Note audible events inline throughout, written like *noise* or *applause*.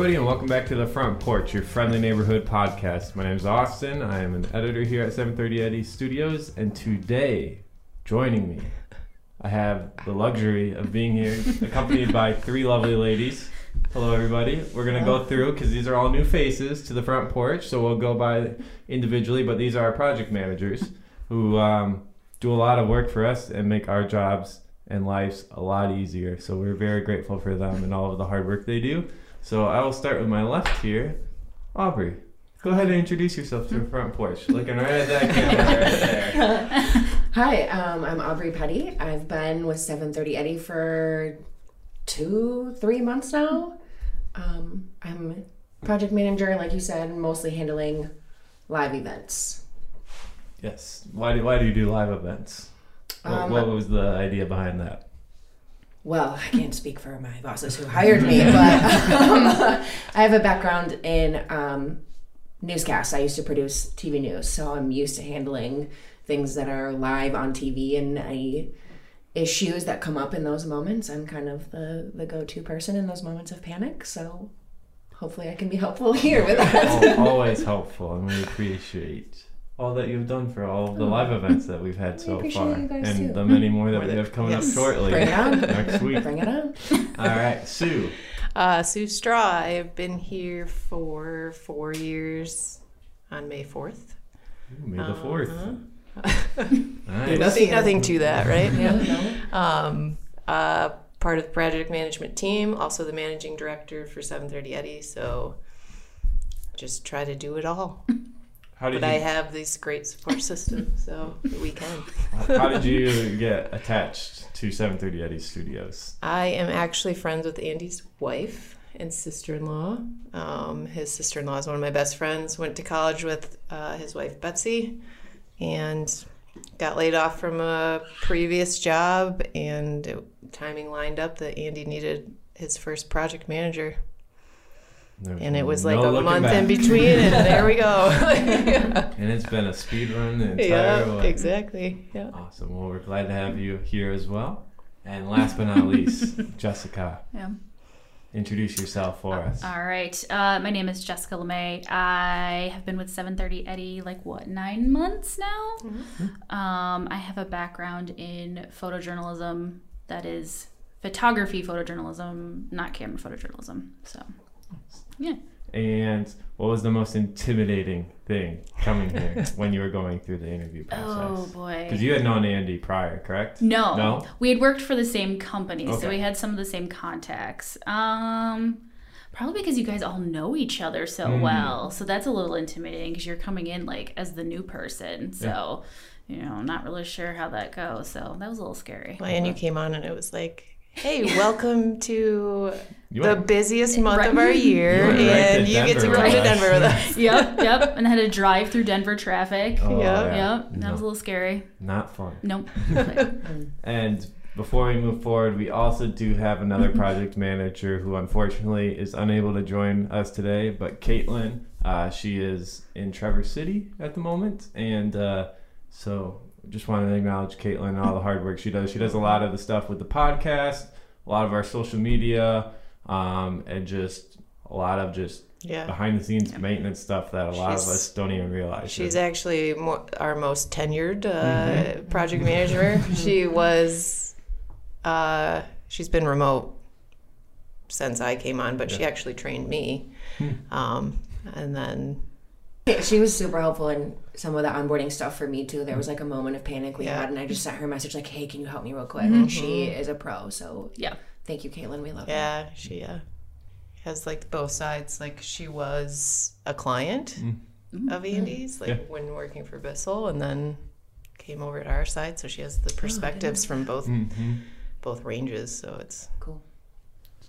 everybody, and welcome back to the Front Porch, your friendly neighborhood podcast. My name is Austin. I am an editor here at 730 Eddy Studios, and today, joining me, I have the luxury of being here, *laughs* accompanied by three lovely ladies. Hello, everybody. We're gonna go through because these are all new faces to the Front Porch, so we'll go by individually. But these are our project managers who um, do a lot of work for us and make our jobs and lives a lot easier. So we're very grateful for them and all of the hard work they do. So I will start with my left here, Aubrey. Go ahead and introduce yourself to the front porch. Looking right at that camera *laughs* right there. Hi, um, I'm Aubrey Petty. I've been with 730 Eddy for two, three months now. Um, I'm project manager, like you said, mostly handling live events. Yes. Why do Why do you do live events? What, Um, what was the idea behind that? Well, I can't speak for my bosses who hired me, but um, *laughs* I have a background in um, newscasts. I used to produce TV news, so I'm used to handling things that are live on TV and any issues that come up in those moments. I'm kind of the, the go to person in those moments of panic, so hopefully I can be helpful *laughs* here with that. Always helpful, and we appreciate all that you've done for all of the live events that we've had so far, you guys and too. the many more that we have coming yes. up shortly Bring it on. next week. Bring it on. *laughs* All right, Sue. Uh, Sue Straw. I've been here for four years on May 4th. May the fourth. Uh-huh. *laughs* Nice. Nothing, nothing to that, right? Yeah. *laughs* Um, uh, part of the project management team, also the managing director for 730 Eddy. So just try to do it all. But I have this great support system, so we can. *laughs* How did you get attached to 730 Eddy Studios? I am actually friends with Andy's wife and sister-in-law. Um, his sister-in-law is one of my best friends. Went to college with uh, his wife Betsy, and got laid off from a previous job. And it, timing lined up that Andy needed his first project manager, There's and it was like no a month back. in between, and *laughs* there we go. *laughs* And it's been a speed run the entire yeah, way. exactly. Yeah. Awesome. Well, we're glad to have you here as well. And last but not least, *laughs* Jessica, Yeah. introduce yourself for us. All right. Uh, my name is Jessica LeMay. I have been with 730 Eddy like what nine months now. Um, I have a background in photojournalism. That is photography photojournalism, not camera photojournalism. So, yeah. And what was the most intimidating thing coming here *laughs* when you were going through the interview process? Oh boy. Because you had known Andy prior, correct? No. No? We had worked for the same company, Okay. so we had some of the same contacts. Um probably because you guys all know each other so Mhm. well. So that's a little intimidating because you're coming in like as the new person. So, you know, not really sure how that goes. So that was a little scary. Well, and you came on, and it was like. Hey, *laughs* welcome to You the went- busiest month Right. of our year, You went right to and you get to Denver come with to. Denver with us. yep, yep. *laughs* And I had to drive through Denver traffic. Oh, Yeah. Yep. That was a little scary. Not fun. Nope. *laughs* And before we move forward, we also do have another project manager who unfortunately is unable to join us today. But Caitlin, uh, she is in Traverse City at the moment, and uh, so just wanted to acknowledge Caitlin and all the hard work she does. She does a lot of the stuff with the podcast, a lot of our social media, um, and just a lot of just Yeah. behind the scenes maintenance stuff that a lot She's- of us don't even realize. She's actually more, our most tenured uh, Mm-hmm. project manager. *laughs* she was, uh, she's been remote since I came on, but she actually trained me. Hmm. Um, and then, She was super helpful in some of the onboarding stuff for me too. There was like a moment of panic we Yeah. had, and I just sent her a message like, "Hey, can you help me real quick?" And she is a pro, so Yeah. thank you, Caitlin. We love her. yeah, she uh, has like both sides. Like she was a client of Andy's, like Yeah. when working for Bissell, and then came over to our side. So she has the perspectives from both hmm both ranges. So it's Cool.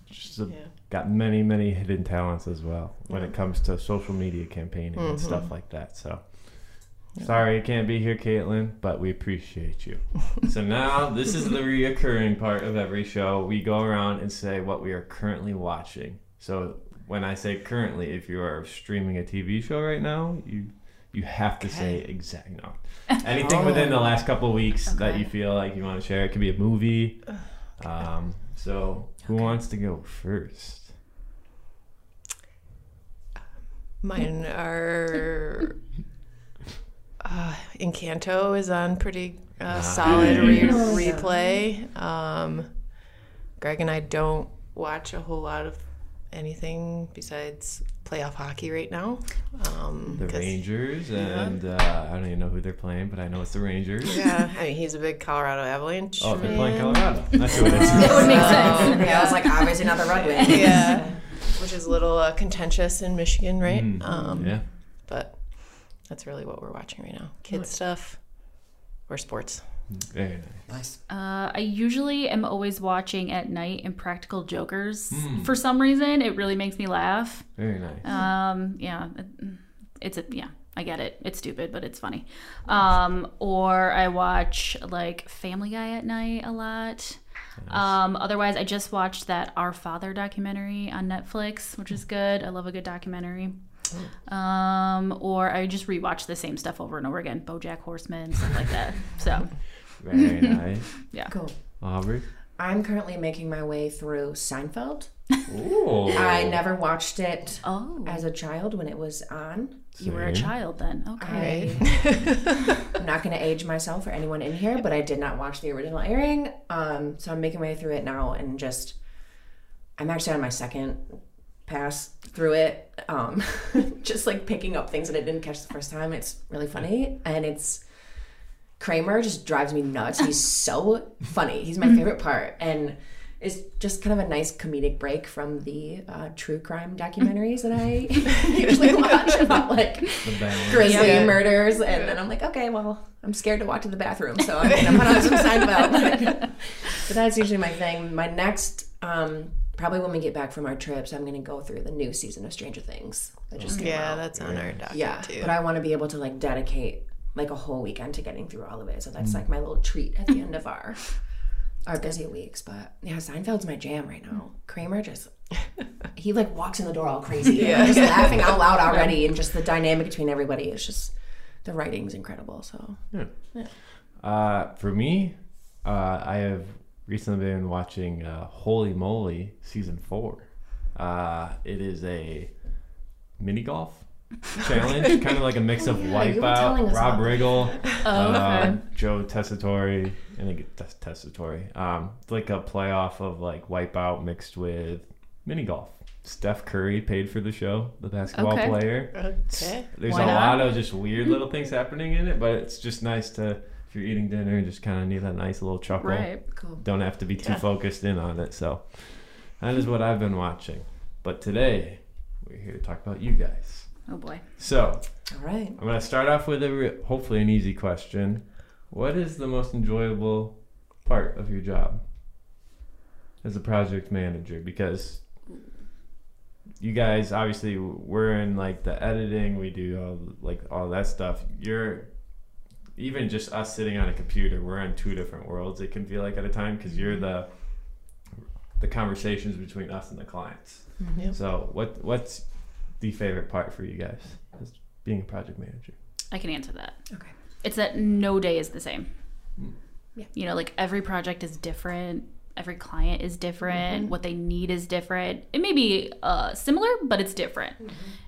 She's a- yeah. got many, many hidden talents as well when it comes to social media campaigning and Mm-hmm. stuff like that. So, sorry you can't be here, Caitlin, but we appreciate you. so *laughs* now this is the reoccurring part of every show. We go around and say what we are currently watching. So when I say currently, if you are streaming a TV show right now, you you have to say exact no. *laughs* Anything within the last couple of weeks that you feel like you want to share. It could be a movie. Um, so who wants to go first? Mine are. *laughs* Uh, Encanto is on pretty uh, solid re- replay. Um, Greg and I don't watch a whole lot of anything besides playoff hockey right now. Um, The 'cause- Rangers, and uh, I don't even know who they're playing, but I know it's the Rangers. Yeah, I mean he's a big Colorado Avalanche. Oh, they're playing Colorado. That's who it is. *laughs* That would make So, sense. Yeah, I was like, obviously not the Red Wings. *laughs* yeah, which is a little uh, contentious in Michigan, right? Mm, Um, yeah. But that's really what we're watching right now: kids stuff or sports. Very nice. Nice. Uh, I usually am always watching at night Impractical Jokers. Hmm. For some reason, it really makes me laugh. Very nice. Um, yeah, it's a yeah. I get it. It's stupid, but it's funny. Um, or I watch like Family Guy at night a lot. Um, otherwise, I just watched that Our Father documentary on Netflix, which is good. I love a good documentary. Um, or I just rewatch the same stuff over and over again. BoJack Horseman, stuff like that. So Very *laughs* nice. Yeah. Cool. Aubrey. I'm currently making my way through Seinfeld. Ooh. I never watched it oh, as a child when it was on. you were a child then. Okay. I, *laughs* I'm not going to age myself or anyone in here, but I did not watch the original airing. Um, so I'm making my way through it now and just, I'm actually on my second pass through it. Um, *laughs* just like picking up things that I didn't catch the first time. It's really funny. And it's, Kramer just drives me nuts. He's *laughs* so funny. He's my favorite part. And it's just kind of a nice comedic break from the uh, true crime documentaries that I *laughs* usually watch about like The grisly Yeah. murders, and then I'm like, okay, well, I'm scared to walk to the bathroom, so I'm gonna put on some Seinfeld. *laughs* but that's usually my thing. My next, um, probably when we get back from our trips, I'm gonna go through the new season of Stranger Things that just came Yeah, out. that's on our docket yeah, too. but I want to be able to like dedicate like a whole weekend to getting through all of it. So that's like my little treat at the end of our *laughs* our busy weeks. But yeah, Seinfeld's my jam right now. Kramer just he like walks in the door all crazy. *laughs* Yeah. Just laughing out loud already, and just the dynamic between everybody is just the writing's incredible. So Uh, for me, uh, I have recently been watching uh, Holey Moley season four. Uh, it is a mini golf challenge, *laughs* kind of like a mix of yeah, you were telling Wipeout, Rob about Riggle, *laughs* Oh, okay. um, Joe Tessitore, I think it's Tessitore. Um, it's like a playoff of like Wipeout mixed with mini golf. Steph Curry paid for the show, the basketball Okay. player. okay. There's Why a not? lot of just weird little things happening in it, but it's just nice to if you're eating dinner and just kind of need that nice little chuckle. Right. cool. Don't have to be too Yeah. focused in on it. So that is what I've been watching. But today we're here to talk about you guys. Oh boy. So All right. I'm gonna start off with a re- hopefully an easy question. What is the most enjoyable part of your job as a project manager? Because you guys obviously we're in like the editing, we do all like all that stuff. You're even just us sitting on a computer, we're in two different worlds. It can feel like at a time because you're the the conversations between us and the clients. Yep. So what what's the favorite part for you guys as being a project manager? I can answer that. Okay. It's that no day is the same. Mm. Yeah. You know, like every project is different. Every client is different. What they need is different. It may be uh, similar, but it's different.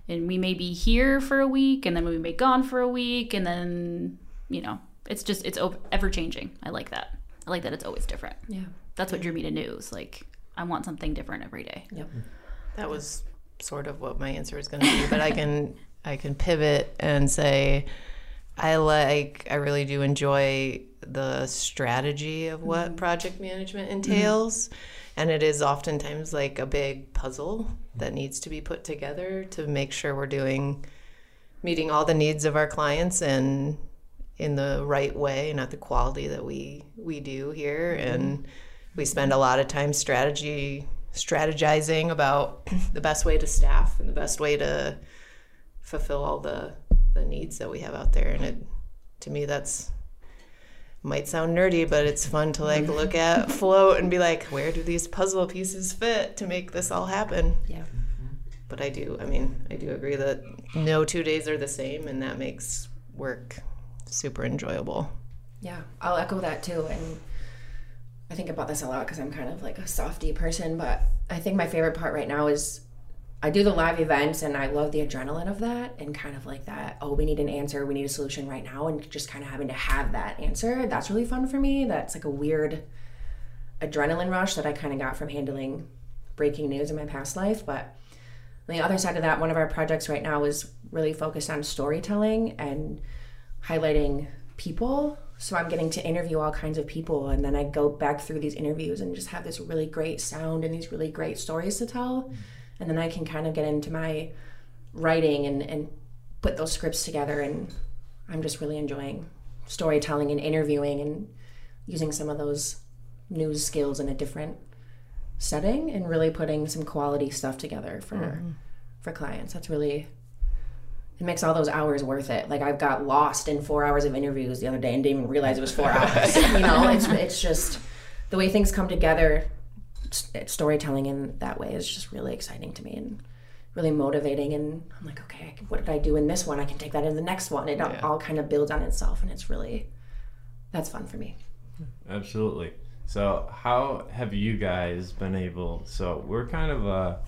And we may be here for a week, and then we may be gone for a week, and then you know, it's just it's ever changing. I like that. I like that it's always different. Yeah. That's what drew me to news. Like I want something different every day. Yep. That was sort of what my answer is going to be, but I can *laughs* I can pivot and say I like I really do enjoy the strategy of what mm-hmm. project management mm-hmm. entails. And it is oftentimes like a big puzzle that needs to be put together to make sure we're doing meeting all the needs of our clients and in the right way and at the quality that we we do here and mm-hmm. we spend a lot of time strategy strategizing about *clears throat* the best way to staff and the best way to fulfill all the the needs that we have out there and it to me that's might sound nerdy but it's fun to like mm-hmm. look at *laughs* float and be like where do these puzzle pieces fit to make this all happen Yeah. Mm-hmm. but I do I mean I do agree that no two days are the same and that makes work super enjoyable Yeah, I'll echo that too. And I think about this a lot because I'm kind of like a softy person, but I think my favorite part right now is I do the live events and I love the adrenaline of that and kind of like that, oh, we need an answer, we need a solution right now, and just kind of having to have that answer. That's really fun for me. That's like a weird adrenaline rush that I kind of got from handling breaking news in my past life. But on the other side of that, one of our projects right now is really focused on storytelling and highlighting people. So I'm getting to interview all kinds of people, and then I go back through these interviews and just have this really great sound and these really great stories to tell and then I can kind of get into my writing and, and put those scripts together and I'm just really enjoying storytelling and interviewing and using some of those news skills in a different setting and really putting some quality stuff together for mm-hmm. for clients. That's really it makes all those hours worth it. Like I've got lost in four hours of interviews the other day and didn't even realize it was four hours. *laughs* you know, it's it's just the way things come together storytelling in that way is just really exciting to me and really motivating. And I'm like, okay, what did I do in this one? I can take that in the next one. It yeah. all kind of builds on itself, and it's really that's fun for me. Absolutely. So, how have you guys been able? So, we're kind of a.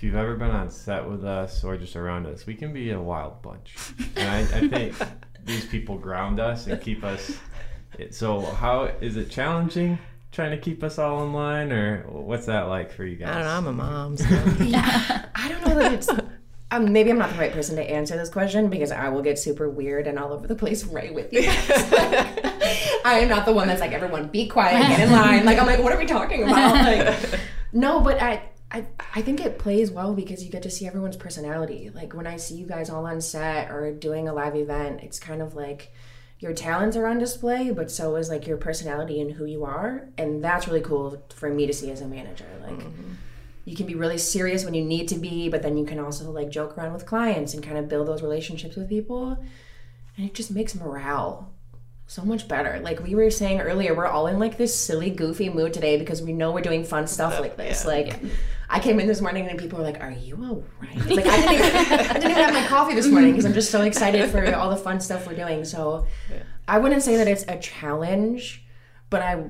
If you've ever been on set with us or just around us, we can be a wild bunch, *laughs* and I, I think these people ground us and keep us. So, how is it challenging trying to keep us all in line, or what's that like for you guys? I don't know. I'm a mom. So. yeah, *laughs* I don't know that it's. Um, maybe I'm not the right person to answer this question because I will get super weird and all over the place right with you. *laughs* I am not the one that's like, everyone be quiet, get in line. Like, I'm like, what are we talking about? Like, no, but I, I, I think it plays well because you get to see everyone's personality. Like, when I see you guys all on set or doing a live event, it's kind of like, your talents are on display, but so is like your personality and who you are. And that's really cool for me to see as a manager. Like mm-hmm. you can be really serious when you need to be, but then you can also like joke around with clients and kind of build those relationships with people. And it just makes morale so much better. Like we were saying earlier, we're all in like this silly, goofy mood today because we know we're doing fun stuff like this. Yeah. Like. I came in this morning and people were like, "Are you all right?" Like I didn't even, I didn't even have my coffee this morning because I'm just so excited for all the fun stuff we're doing. So yeah. I wouldn't say that it's a challenge, but I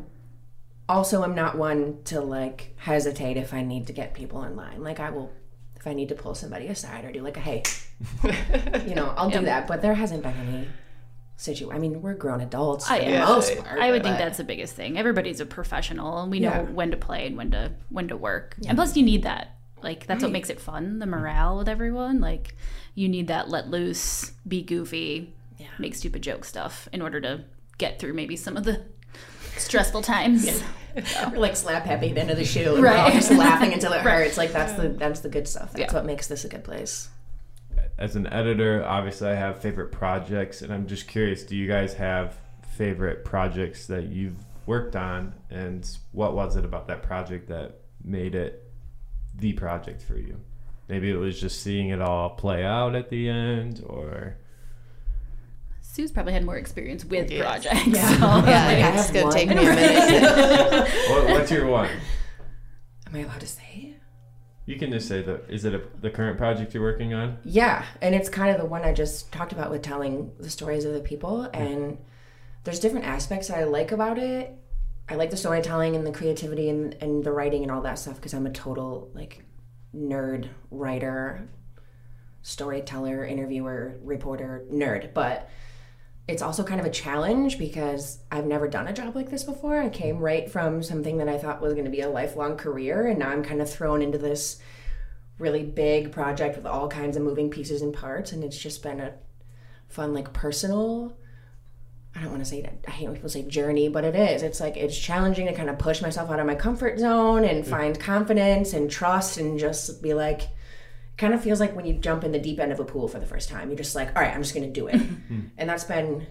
also am not one to like hesitate if I need to get people in line. Like I will if I need to pull somebody aside or do like a hey, you know, I'll do that. But there hasn't been any situation. I mean, we're grown adults for I, the most part. I would think that's the biggest thing. Everybody's a professional, and we know yeah. when to play and when to when to work. Yeah. And plus, you need that. Like that's right. what makes it fun. The morale with everyone. Like you need that let loose, be goofy, yeah. make stupid joke stuff in order to get through maybe some of the stressful times. Yeah. *laughs* like slap happy at the end of the shoe, and right? just laughing until it *laughs* hurts. Like that's the that's the good stuff. That's what makes this a good place as an editor, obviously I have favorite projects, and I'm just curious: do you guys have favorite projects that you've worked on, and what was it about that project that made it the project for you? Maybe it was just seeing it all play out at the end, or Sue's probably had more experience with yes. projects. Yeah, *laughs* so. yeah like, it's gonna take me a minute. *laughs* *laughs* what, what's your one? Am I allowed to say? You can just say that. Is it a, the current project you're working on? Yeah, and it's kind of the one I just talked about with telling the stories of the people. And there's different aspects that I like about it. I like the storytelling and the creativity and, and the writing and all that stuff because I'm a total like nerd writer, storyteller, interviewer, reporter, nerd. But it's also kind of a challenge because I've never done a job like this before. I came right from something that I thought was going to be a lifelong career, and now I'm kind of thrown into this really big project with all kinds of moving pieces and parts, and it's just been a fun, like personal. I don't want to say that. I hate when people say journey, but it is. It's like it's challenging to kind of push myself out of my comfort zone and mm. find confidence and trust and just be like, kind of feels like when you jump in the deep end of a pool for the first time. You're just like, all right, I'm just going to do it. *laughs* Hmm. and that's been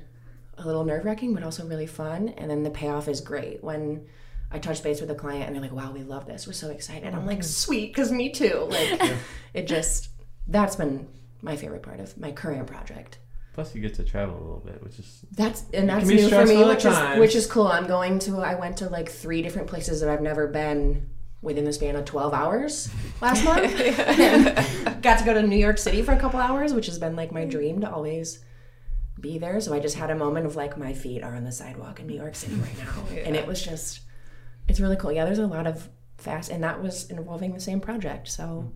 a little nerve wracking, but also really fun. And then the payoff is great when I touch base with a client and they're like, wow, we love this. We're so excited. I'm like, hmm. sweet, because me too. *laughs* Like, yeah. it just, that's been my favorite part of my current project. Plus, you get to travel a little bit, which is that's and that's new for me, which is which is cool. I'm going to. I went to like three different places that I've never been within the span of 12 hours last *laughs* month. *laughs* got to go to New York City for a couple hours, which has been like my dream to always be there. So I just had a moment of like my feet are on the sidewalk in New York City right now. yeah. *laughs* And it was just it's really cool. Yeah, there's a lot of fast and that was involving the same project. So mm-hmm.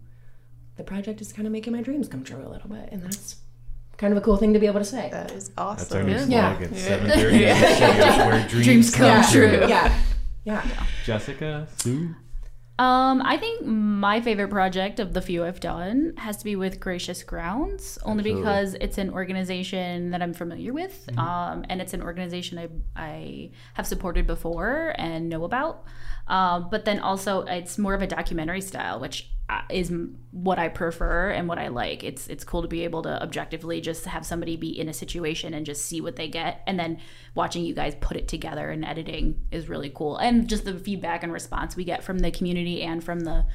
the project is kind of making my dreams come true a little bit, and that's kind of a cool thing to be able to say. That is That's our awesome. new Yeah. slogan. Yeah. Seven thirty where dreams, Dreams come come true. true. Yeah, yeah. Jessica, Sue. Um, I think my favorite project of the few I've done has to be with Gracious Grounds, only Absolutely. because it's an organization that I'm familiar with, um, and it's an organization I, I have supported before and know about. Um, but then also, it's more of a documentary style, which uh, is what I prefer and what I like. It's it's cool to be able to objectively just have somebody be in a situation and just see what they get, and then watching you guys put it together and editing is really cool. And just the feedback and response we get from the community and from the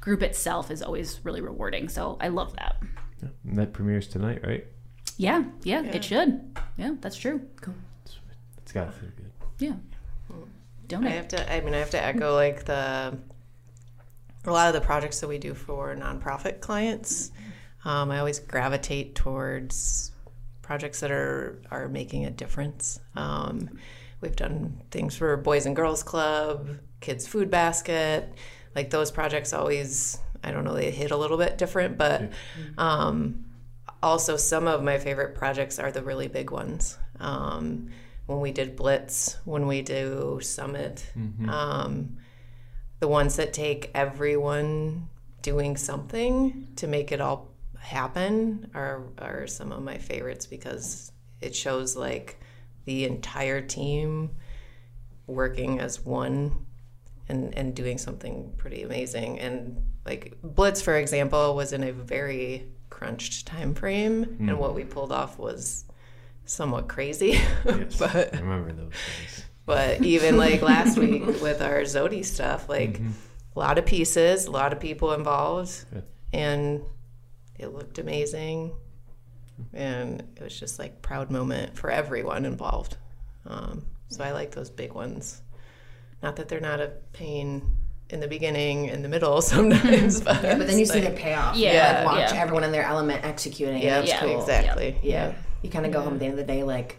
group itself is always really rewarding. So I love that. And that premieres tonight, right? Yeah, yeah, it should. Yeah, that's true. Cool. It's got to feel good. Yeah. I have to. I mean, I have to echo like the a lot of the projects that we do for nonprofit clients. Um, I always gravitate towards projects that are are making a difference. Um, we've done things for Boys and Girls Club, Kids Food Basket. Like those projects always, I don't know, they hit a little bit different, but um, also some of my favorite projects are the really big ones. Um, when we did Blitz, when we do Summit, um, the ones that take everyone doing something to make it all happen are are some of my favorites because it shows like the entire team working as one and and doing something pretty amazing. And like blitz for example was in a very crunched time frame and what we pulled off was somewhat crazy *laughs* Yes. but I remember those days. but even like last week *laughs* with our Zodi stuff, like a lot of pieces, a lot of people involved, Good. and it looked amazing. And it was just like proud moment for everyone involved. Um, so I like those big ones. Not that they're not a pain in the beginning, in the middle *laughs* sometimes, but But then you it's see the payoff. Yeah, like watch yeah. everyone in their element executing. yeah, it. Yeah. cool. exactly. Yeah. Yeah, You kind of go home at the end of the day like,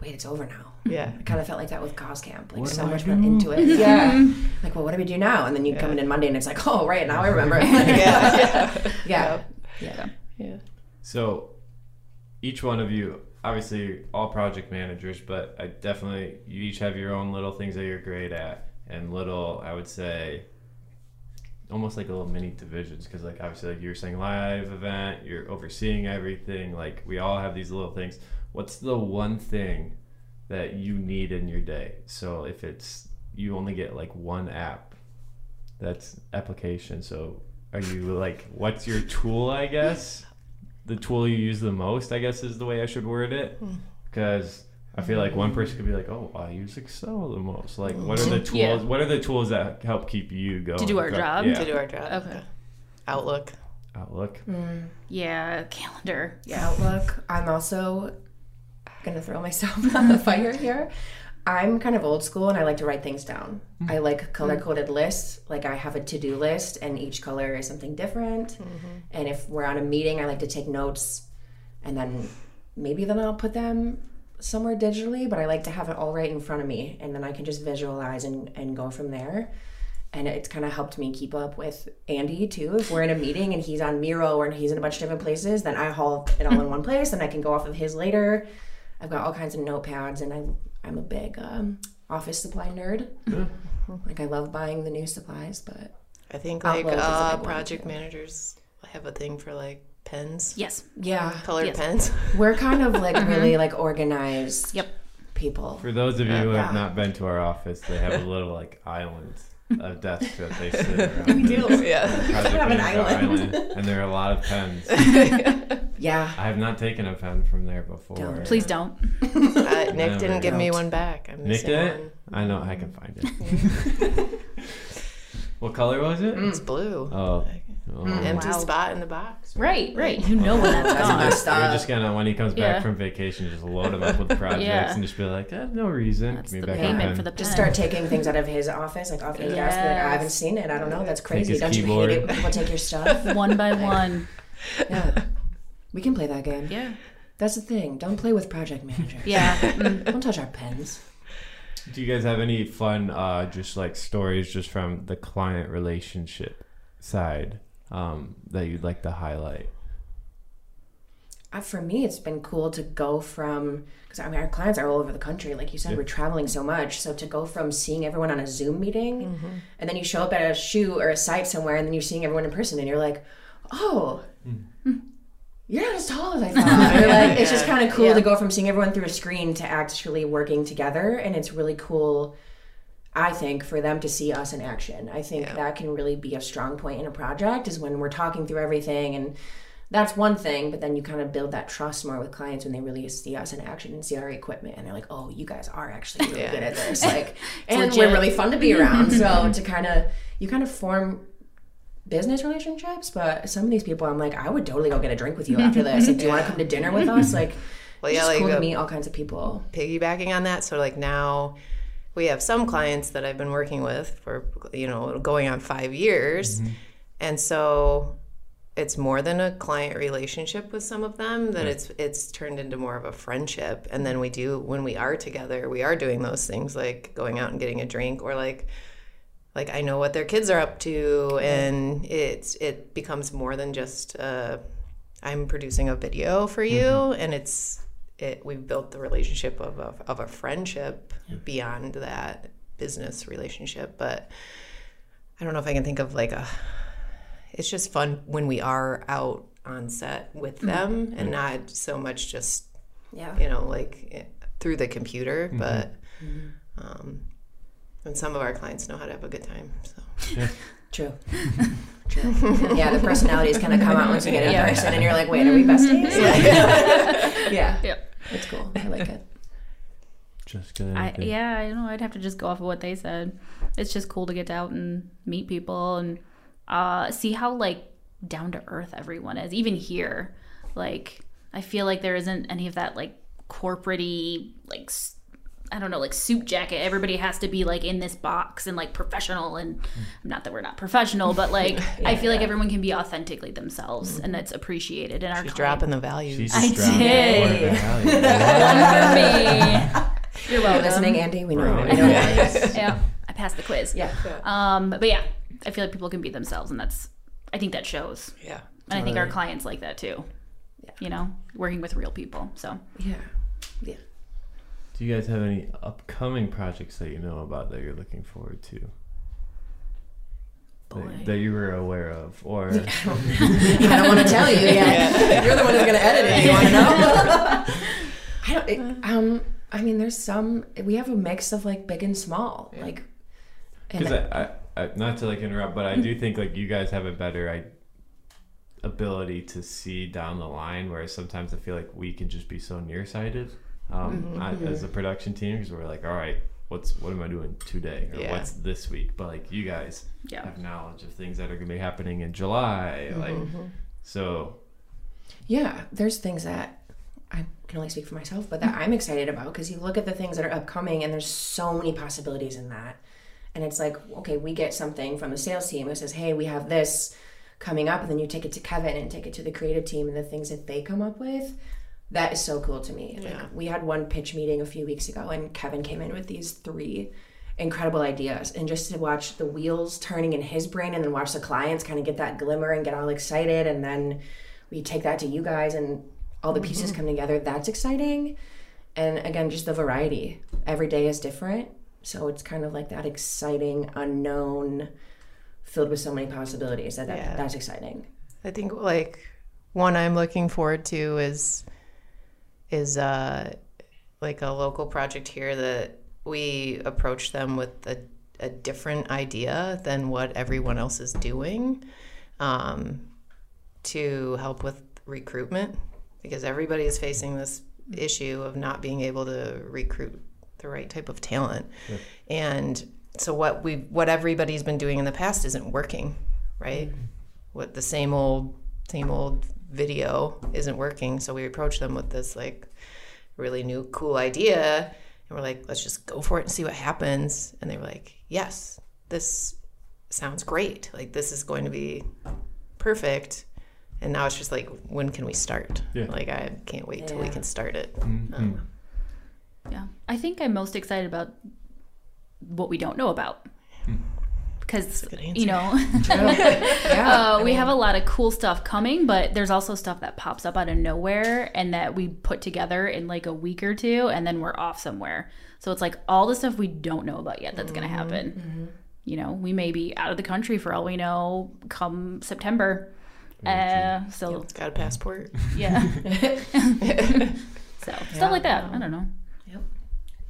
wait, it's over now. yeah. I kind of felt like that with Cause Camp. Like What so much do? went into it. *laughs* Yeah. *laughs* like, well, what do we do now? And then you come in on Monday and it's like, oh, right now I *laughs* remember. yeah. yeah. Yeah. yeah. So, each one of you, obviously, all project managers, but I definitely, you each have your own little things that you're great at, and little, I would say, almost like a little mini divisions. Because, like, obviously, like you were saying, live event, you're overseeing everything. Like, we all have these little things. What's the one thing that you need in your day? So, if it's you only get like one app, that's application. So, are you like, what's your tool, I guess? the tool you use the most, I guess is the way I should word it. Hmm. Because I feel like one person could be like, "Oh, I use Excel the most." Like, what are the tools? Yeah. What are the tools that help keep you going? To do our job? Yeah. To do our job. Okay. Outlook. Outlook. Mm. Yeah. Calendar. Yeah. Outlook. I'm also gonna throw myself *laughs* on the fire here. I'm kind of old school and I like to write things down. Mm-hmm. I like color mm-hmm. coded lists. Like I have a to do list and each color is something different. Mm-hmm. And if we're on a meeting, I like to take notes and then maybe then I'll put them somewhere digitally, but I like to have it all right in front of me and then I can just visualize and, and go from there. And it's kind of helped me keep up with Andy too. If we're in a meeting and he's on Miro or he's in a bunch of different places, then I haul it all in one *laughs* place and I can go off of his later. I've got all kinds of notepads and I, I'm a big um, office supply nerd. Like I love buying the new supplies, but I think like Outlook is a uh, project managers have a thing for like pens, Yes. yeah, colored Yes. pens. *laughs* we're kind of like really like organized Yep. people. For those of you who have Yeah. not been to our office, they have a little like island of desks that they sit *laughs* around. We do. yeah. Project *laughs* have an Manager island. and there are a lot of pens. Yeah, I have not taken a pen from there before. Don't. Please don't. Uh, Nick Never didn't give me don't. one back. I'm Nick did one. I know I can find it. what color was it? It's blue. Oh, Like, oh. Empty Wow. spot in the box. Right. Right. You know when that's That's gone. messed You're just gonna when he comes back from vacation, just load him up with *laughs* projects Yeah. and just be like, eh, no reason. That's Give me the back payment for the pen. just start taking things out of his office, like off his desk. Like, I haven't seen it. I don't know. That's crazy. Don't keyboard. you hate it when people take your stuff? *laughs* one by one. yeah, we can play that game. Yeah. That's the thing. Don't play with project managers. Yeah. *laughs* Mm. Don't touch our pens. Do you guys have any fun, uh, just like stories just from the client relationship side um, that you'd like to highlight? Uh, for me, it's been cool to go from because I mean our clients are all over the country. Like you said, Yeah. we're traveling so much. So to go from seeing everyone on a Zoom meeting, Mm-hmm. and then you show up at a shoe or a site somewhere, and then you're seeing everyone in person, and you're like, oh. You're not as tall as I *laughs* thought. Or like, it's just kind of cool Yeah. to go from seeing everyone through a screen to actually working together, and it's really cool. I think for them to see us in action. I think Yeah. that can really be a strong point in a project is when we're talking through everything and that's one thing, but then you kind of build that trust more with clients when they really see us in action and see our equipment and they're like, "Oh, you guys are actually really Yeah. good at this." *laughs* Like and legit. we're really fun to be around. so *laughs* to kind of you kind of form business relationships, but some of these people I'm like, "I would totally go get a drink with you after this. Like, do you want to *laughs* come to dinner with us?" Like Well, it's yeah, like cool to uh, meet all kinds of people. piggybacking on that. So like now we have some clients that I've been working with for you know going on five years, and so it's more than a client relationship with some of them that it's it's turned into more of a friendship. And then we do when we are together we are doing those things like going out and getting a drink or like like I know what their kids are up to. And it's it becomes more than just uh, I'm producing a video for you. And it's it we've built the relationship of a, of a friendship beyond that business relationship but I don't know if I can think of like a it's just fun when we are out on set with them and not so much just Yeah. you know like eh, through the computer but um and some of our clients know how to have a good time so *laughs* True. *laughs* True. Yeah, the personalities kind of come out once you get in Yeah. person, and you're like, "Wait, are we besties?" Like- *laughs* yeah, Yeah. it's cool. I like it. Jessica, I, yeah, I don't know. I'd have to just go off of what they said. It's just cool to get out and meet people and uh, see how like down to earth everyone is. Even here, like I feel like there isn't any of that like corporate like s- I don't know like suit jacket. Everybody has to be like in this box and like professional. And not that we're not professional, but like *laughs* I feel like everyone can be authentically themselves, and that's appreciated. And our she's client- dropping the values She's I just dropping did. the value. *laughs* for me. *laughs* You're well listening, Andy. We know. Right. We know that. yeah, I passed the quiz. Yeah. Um, but yeah, I feel like people can be themselves, and that's I think that shows, yeah and I think our clients like that too. Yeah. You know, working with real people. So Yeah. Yeah. Do you guys have any upcoming projects that you know about that you're looking forward to? That, that you were aware of, or *laughs* *laughs* I don't want to tell you yet. *laughs* You're the one who's going to edit it. You want to know? I don't. It, um. I mean, there's some. We have a mix of like big and small. Like. because I, I, I, not to like interrupt, but I do think like you guys have a better I, ability to see down the line, whereas sometimes I feel like we can just be so nearsighted um, mm-hmm. I- as a mm-hmm. production team because we're like, all right, what's what am I doing today or Yeah. what's this week? But like you guys yeah, have knowledge of things that are gonna be happening in July, mm-hmm, like so. Yeah, there's things that I can only speak for myself, but that I'm excited about because you look at the things that are upcoming and there's so many possibilities in that. And it's like, okay, we get something from the sales team that says, hey, we have this coming up, and then you take it to Kevin and take it to the creative team and the things that they come up with. That is so cool to me. Yeah. Like we had one pitch meeting a few weeks ago, and Kevin came in with these three incredible ideas, and just to watch the wheels turning in his brain, and then watch the clients kind of get that glimmer and get all excited, and then we take that to you guys, and all the pieces mm-hmm. come together. That's exciting, and again, just the variety. Every day is different, so it's kind of like that exciting unknown, filled with so many possibilities. That, that Yeah. that's exciting. I think like one I'm looking forward to is is uh like a local project here that we approach them with a, a different idea than what everyone else is doing um, to help with recruitment. Because everybody is facing this issue of not being able to recruit the right type of talent. And so what we what everybody's been doing in the past isn't working right? What the same old same old video isn't working so we approached them with this like really new cool idea. And we're like let's just go for it and see what happens. And they were like yes this sounds great. Like this is going to be perfect. And now it's just like when can we start? Yeah. like i can't wait till we can start it. Mm yeah. I think I'm most excited about what we don't know about. Because a good answer. you know *laughs* yeah. uh, we have a lot of cool stuff coming, but there's also stuff that pops up out of nowhere and that we put together in like a week or two, and then we're off somewhere. So it's like all the stuff we don't know about yet that's going to happen. You know, we may be out of the country for all we know come September. Uh, so Got a passport? yeah, *laughs* *laughs* so stuff like that. I don't know.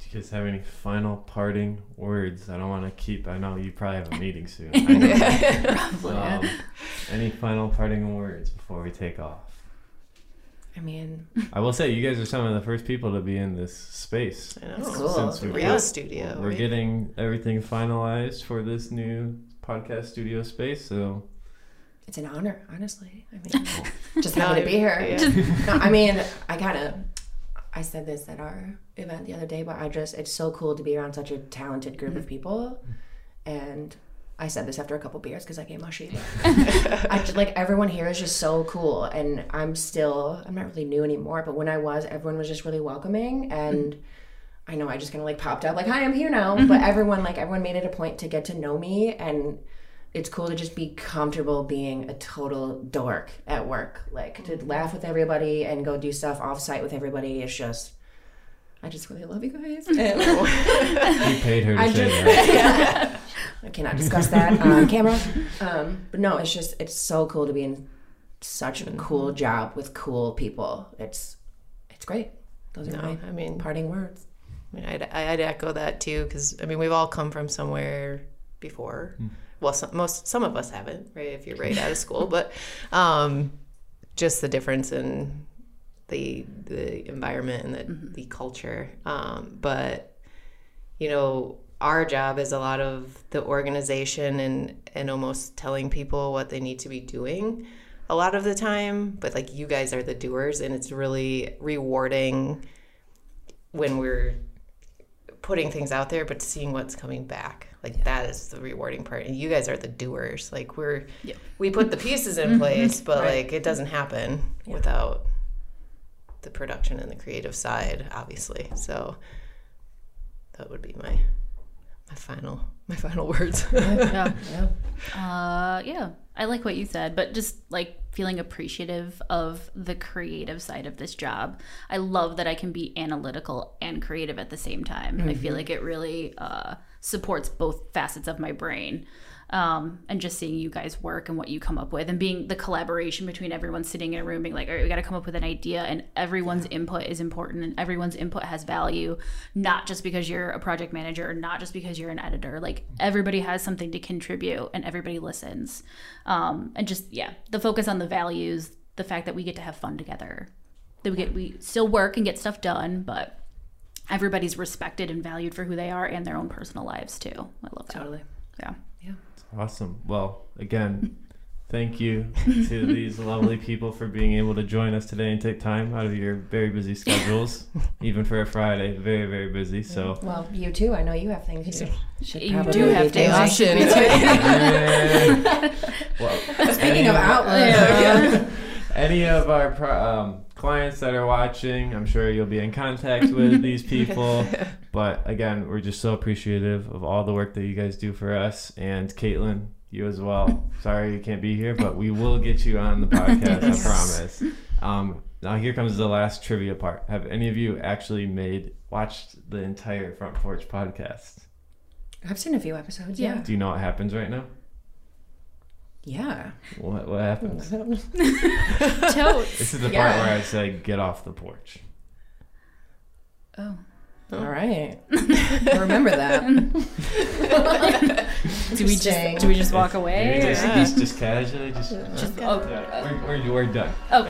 Do you guys have any final parting words? I don't want to keep. I know you probably have a meeting soon. *laughs* Probably. um, any final parting words before we take off? I mean, I will say you guys are some of the first people to be in this space. I know. That's cool. Since we Real got- studio. We're right? getting everything finalized for this new podcast studio space. So it's an honor, honestly. I mean, *laughs* just No, happy to be here. yeah. No, I mean, I gotta. I said this at our event the other day, but I just it's so cool to be around such a talented group of mm-hmm. people, and I said this after a couple beers because I get mushy. *laughs* I like everyone here is just so cool, and I'm still I'm not really new anymore, but when I was, everyone was just really welcoming, and mm-hmm. I know I just kind of like popped up like hi I'm here now, mm-hmm. but everyone like everyone made it a point to get to know me and it's cool to just be comfortable being a total dork at work. Like to mm-hmm. laugh with everybody and go do stuff off site with everybody is just I just really love you guys. *laughs* And you paid her to I say just that. *laughs* I cannot discuss that on *laughs* camera. Um, but no, it's just it's so cool to be in such a cool mm-hmm. job with cool people. It's it's great. Those are No, my I mean, parting words. I mean, I'd, I'd echo that too because I mean we've all come from somewhere before. Mm. Well, some, most some of us haven't, right? If you're right out of school, but um, just the difference in the the environment and the the culture. Um, but you know, our job is a lot of the organization and and almost telling people what they need to be doing a lot of the time. But like you guys are the doers, and it's really rewarding when we're putting *laughs* things out there but seeing what's coming back. Like that is the rewarding part. And you guys are the doers. Like we're we put the pieces in *laughs* place but like it doesn't happen without the production and the creative side obviously. So that would be my my final my final *laughs* words. Yeah. Yeah. Uh, yeah, I like what you said, but just like feeling appreciative of the creative side of this job. I love that I can be analytical and creative at the same time. I feel like it really uh, supports both facets of my brain. Um, and just seeing you guys work and what you come up with, and being the collaboration between everyone sitting in a room, being like, all right, we got to come up with an idea, and everyone's input is important, and everyone's input has value, not just because you're a project manager or not just because you're an editor. Like everybody has something to contribute, and everybody listens. Um, and just yeah, the focus on the values, the fact that we get to have fun together, that we get we still work and get stuff done, but everybody's respected and valued for who they are and their own personal lives too. I love that. Totally. Yeah. Yeah. Awesome. Well, again, thank you to these *laughs* lovely people for being able to join us today and take time out of your very busy schedules, even for a Friday. Very, very busy. So, Well, you too. I know you have things you should You probably do be have doing. things. *laughs* Austin. well, Speaking of outlets, *laughs* any of our pro- um, clients that are watching, I'm sure you'll be in contact with *laughs* these people. *laughs* But again, we're just so appreciative of all the work that you guys do for us. And Caitlin, you as well. *laughs* Sorry you can't be here, but we will get you on the podcast, I promise. Um, now, here comes the last trivia part. Have any of you actually made, watched the entire Front Porch podcast? I've seen a few episodes. Yeah. Yeah. Do you know what happens right now? Yeah. What, what happens? *laughs* Totes. This is the Yeah. part where I say, get off the porch. Oh. All right. *laughs* Remember that. *laughs* Do we Interesting. just do we just walk away? Maybe just, or- just, just casually, just. Just- uh, oh, Yeah, we're, we're, we're done. oh.